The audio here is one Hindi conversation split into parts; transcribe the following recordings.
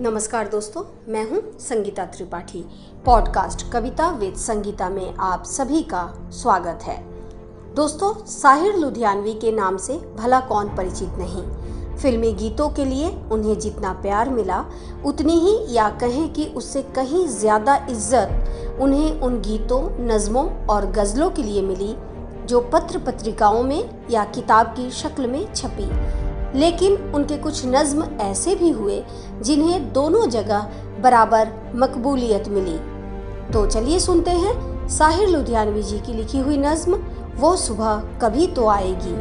नमस्कार दोस्तों, मैं हूँ Sangeeta Tripathi. Podcast Kavita with Sangeeta में आप सभी का स्वागत है। दोस्तों, साहिर लुधियानवी के नाम से भला कौन परिचित नहीं। फिल्मी गीतों के लिए उन्हें जितना प्यार मिला, उतनी ही या कहें कि उससे कहीं ज़्यादा इज़्ज़त उन्हें उन गीतों, नज़मों और गज़लों के लिए मिली, जो पत्र पत्रिकाओं में या किताब की शक्ल में छपी। लेकिन उनके कुछ नज्म ऐसे भी हुए जिन्हें दोनों जगह बराबर मकबूलियत मिली। तो चलिए सुनते हैं साहिर लुधियानवी जी की लिखी हुई नज्म, वो सुबह कभी तो आएगी।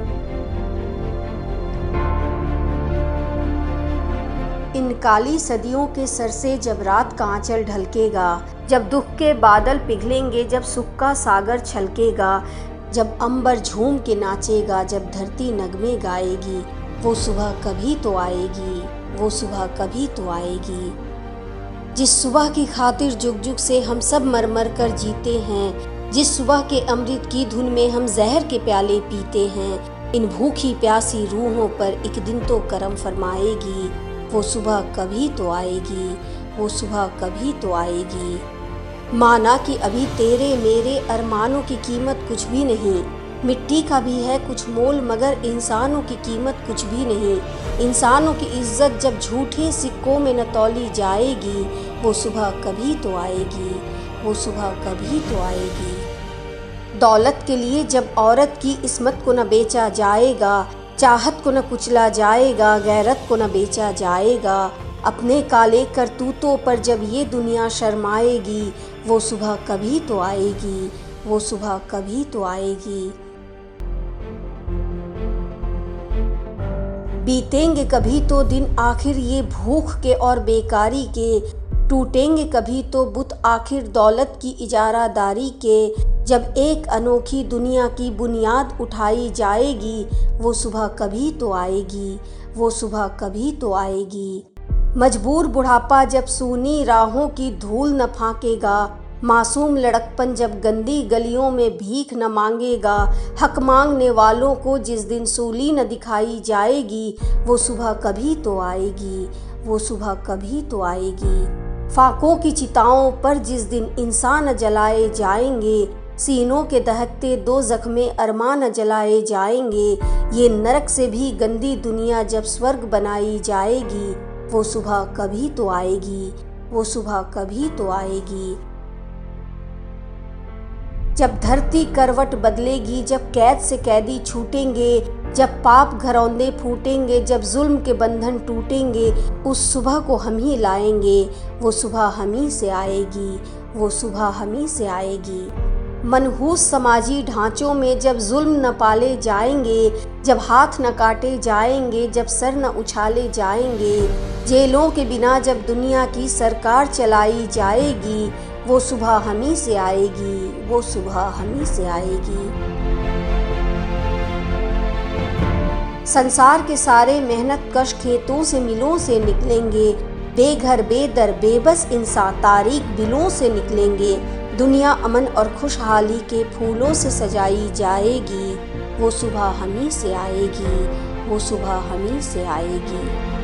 इन काली सदियों के सर से जब रात का आंचल ढलकेगा, जब दुख के बादल पिघलेंगे, जब सुख का सागर छलकेगा, जब अंबर झूम के नाचेगा, जब धरती नगमे गाएगी वो सुबह कभी तो आएगी, वो सुबह कभी तो आएगी। जिस सुबह की खातिर जुग जुग से हम सब मर मर कर जीते हैं, जिस सुबह के अमृत की धुन में हम जहर के प्याले पीते हैं, इन भूखी प्यासी रूहों पर एक दिन तो करम फरमाएगी, वो सुबह कभी तो आएगी, वो सुबह कभी तो आएगी। माना कि अभी तेरे मेरे अरमानों की कीमत कुछ भी नहीं मिट्टी का भी है कुछ मोल, मगर इंसानों की कीमत कुछ भी नहीं। इंसानों की इज़्ज़त जब झूठे सिक्कों में न तौली जाएगी, वो सुबह कभी तो आएगी, वो सुबह कभी तो आएगी। दौलत के लिए जब औरत की इसमत को न बेचा जाएगा, चाहत को न कुचला जाएगा, गैरत को न बेचा जाएगा, अपने काले करतूतों पर जब ये दुनिया शर्माएगी, वो सुबह कभी तो आएगी, वो सुबह कभी तो आएगी। बीतेंगे कभी तो दिन, आखिर ये भूख के और बेकारी के। टूटेंगे कभी तो बुत, आखिर दौलत की इजारादारी के। जब एक अनोखी दुनिया की बुनियाद उठाई जाएगी, वो सुबह कभी तो आएगी, वो सुबह कभी तो आएगी। मजबूर बुढ़ापा जब सूनी राहों की धूल न फाकेगा मासूम लड़कपन जब गंदी गलियों में भीख न मांगेगा, हक मांगने वालों को जिस दिन सूली न दिखाई जाएगी, वो सुबह कभी तो आएगी, वो सुबह कभी तो आएगी। फाकों की चिताओं पर जिस दिन इंसान जलाए जाएँगे, सीनों के दहकते दो जख्मे अरमान जलाए जाएँगे, ये नरक से भी गंदी दुनिया जब स्वर्ग बनाई जाएगी, वो सुबह कभी तो आएगी, वो सुबह कभी तो आएगी। जब धरती करवट बदलेगी, जब कैद से कैदी छूटेंगे, जब पाप घरौंदे फूटेंगे, जब जुल्म के बंधन टूटेंगे, उस सुबह को हम ही लाएँगे। वो सुबह हम ही से आएगी, वो सुबह हम ही से आएगी। मनहूस समाजी ढांचों में जब जुल्म न पाले जाएँगे, जब हाथ न काटे जाएँगे, जब सर न उछाले जाएँगे, जेलों के बिना जब दुनिया की सरकार चलाई जाएगी वो सुबह हम ही से आएगी, वो सुबह हम ही से आएगी। संसार के सारे मेहनत कश खेतों से, मिलों से निकलेंगे। बेघर, बेदर, बेबस इंसान तारीख बिलों से निकलेंगे। दुनिया अमन और खुशहाली के फूलों से सजाई जाएगी। वो सुबह हम ही से आएगी, वो सुबह हम ही से आएगी।